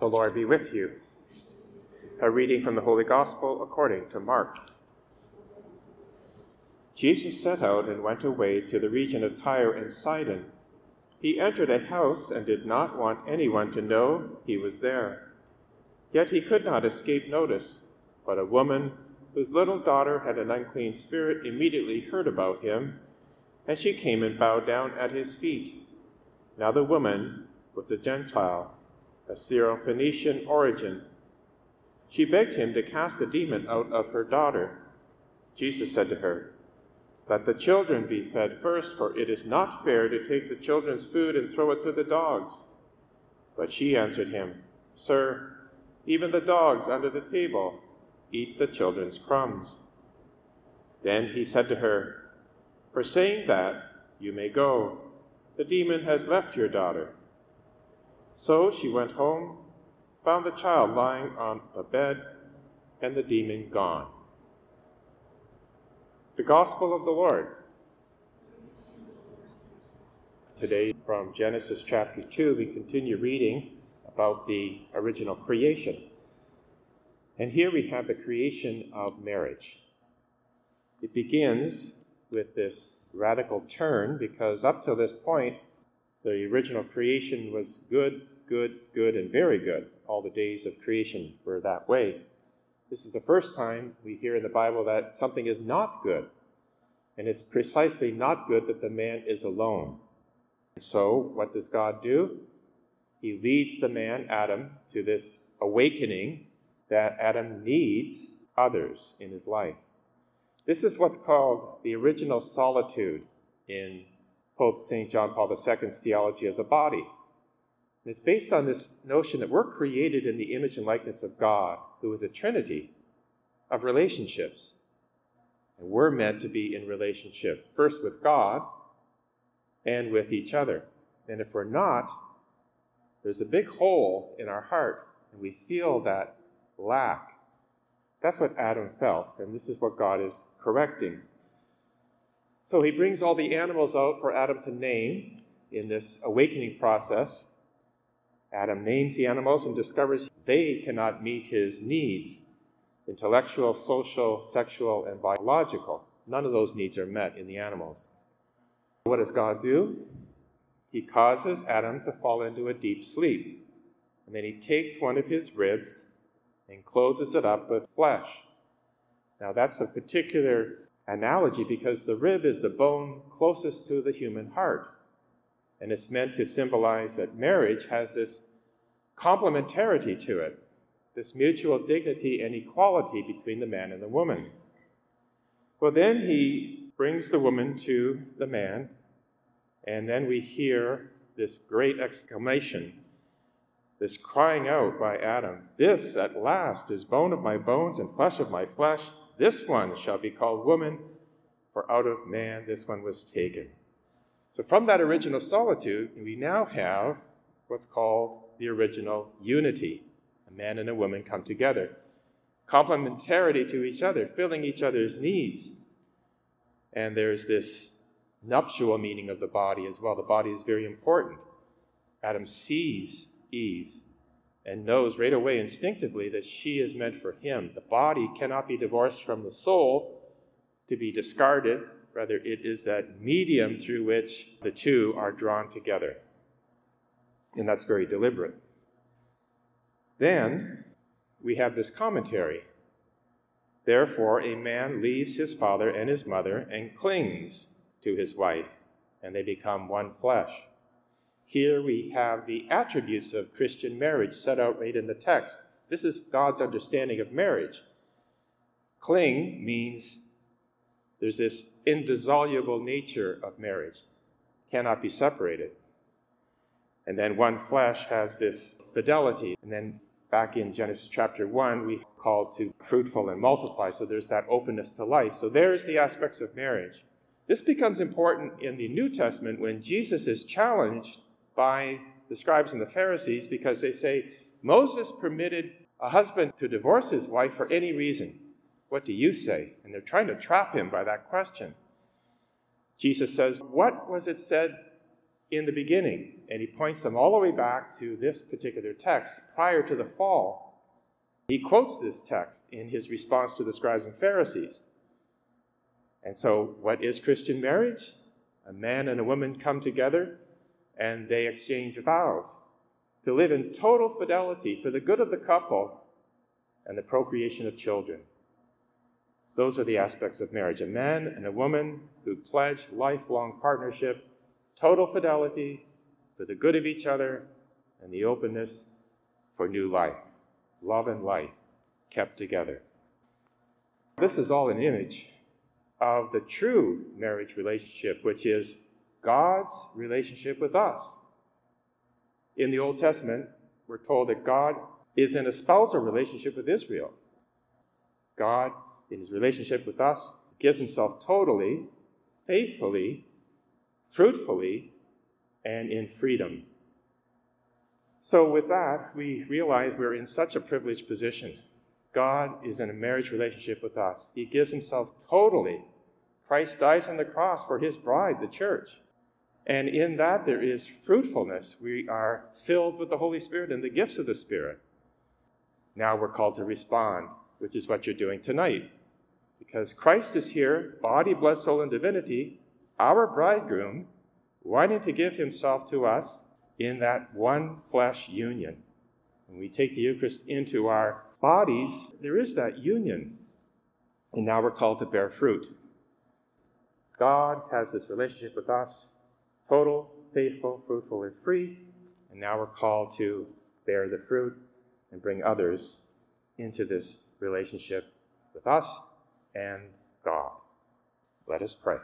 The Lord be with you. A reading from the Holy Gospel according to Mark. Jesus set out and went away to the region of Tyre and Sidon. He entered a house and did not want anyone to know he was there. Yet he could not escape notice. But a woman whose little daughter had an unclean spirit immediately heard about him, and she came and bowed down at his feet. Now the woman was a Gentile a Syrophoenician origin. She begged him to cast the demon out of her daughter. Jesus said to her, Let the children be fed first, for it is not fair to take the children's food and throw it to the dogs. But she answered him, Sir, even the dogs under the table eat the children's crumbs. Then he said to her, For saying that, you may go. The demon has left your daughter. So she went home, found the child lying on the bed, and the demon gone. The Gospel of the Lord. Today, from Genesis chapter 2, we continue reading about the original creation. And here we have the creation of marriage. It begins with this radical turn because up to this point, the original creation was good, good, good, and very good. All the days of creation were that way. This is the first time we hear in the Bible that something is not good. And it's precisely not good that the man is alone. So, what does God do? He leads the man, Adam, to this awakening that Adam needs others in his life. This is what's called the original solitude in Pope St. John Paul II's theology of the body. And it's based on this notion that we're created in the image and likeness of God, who is a trinity of relationships. And we're meant to be in relationship, first with God and with each other. And if we're not, there's a big hole in our heart, and we feel that lack. That's what Adam felt, and this is what God is correcting. So he brings all the animals out for Adam to name in this awakening process. Adam names the animals and discovers they cannot meet his needs intellectual, social, sexual, and biological. None of those needs are met in the animals. What does God do? He causes Adam to fall into a deep sleep. And then he takes one of his ribs and closes it up with flesh. Now, that's a particular analogy because the rib is the bone closest to the human heart. And it's meant to symbolize that marriage has this complementarity to it, this mutual dignity and equality between the man and the woman. Well, then he brings the woman to the man, and then we hear this great exclamation, this crying out by Adam This at last is bone of my bones and flesh of my flesh. This one shall be called woman, for out of man this one was taken. So, from that original solitude, we now have what's called the original unity. A man and a woman come together, complementarity to each other, filling each other's needs. And there's this nuptial meaning of the body as well. The body is very important. Adam sees Eve and knows right away instinctively that she is meant for him. The body cannot be divorced from the soul to be discarded. Rather, it is that medium through which the two are drawn together. And that's very deliberate. Then we have this commentary. Therefore, a man leaves his father and his mother and clings to his wife, and they become one flesh. Here we have the attributes of Christian marriage set out right in the text. This is God's understanding of marriage. Cling means there's this indissoluble nature of marriage, cannot be separated. And then one flesh has this fidelity. And then back in Genesis chapter 1, we called to fruitful and multiply. So there's that openness to life. So there's the aspects of marriage. This becomes important in the New Testament when Jesus is challenged by the scribes and the Pharisees because they say Moses permitted a husband to divorce his wife for any reason. What do you say? And they're trying to trap him by that question. Jesus says, What was it said in the beginning? and he points them all the way back to this particular text prior to the fall. He quotes this text in his response to the scribes and Pharisees. And so, what is Christian marriage? A man and a woman come together and they exchange vows to live in total fidelity for the good of the couple and the procreation of children. Those are the aspects of marriage a man and a woman who pledge lifelong partnership, total fidelity for the good of each other, and the openness for new life. Love and life kept together. This is all an image of the true marriage relationship, which is God's relationship with us. In the Old Testament, we're told that God is in a spousal relationship with Israel. God, in his relationship with us, gives himself totally, faithfully, fruitfully, and in freedom. So, with that, we realize we're in such a privileged position. God is in a marriage relationship with us. He gives himself totally. Christ dies on the cross for his bride, the church. And in that, there is fruitfulness. We are filled with the Holy Spirit and the gifts of the Spirit. Now we're called to respond, which is what you're doing tonight. Because Christ is here, body, blood, soul, and divinity, our bridegroom, wanting to give himself to us in that one flesh union. When we take the Eucharist into our bodies, there is that union. And now we're called to bear fruit. God has this relationship with us, total, faithful, fruitful, and free. And now we're called to bear the fruit and bring others into this relationship with us and God. Let us pray.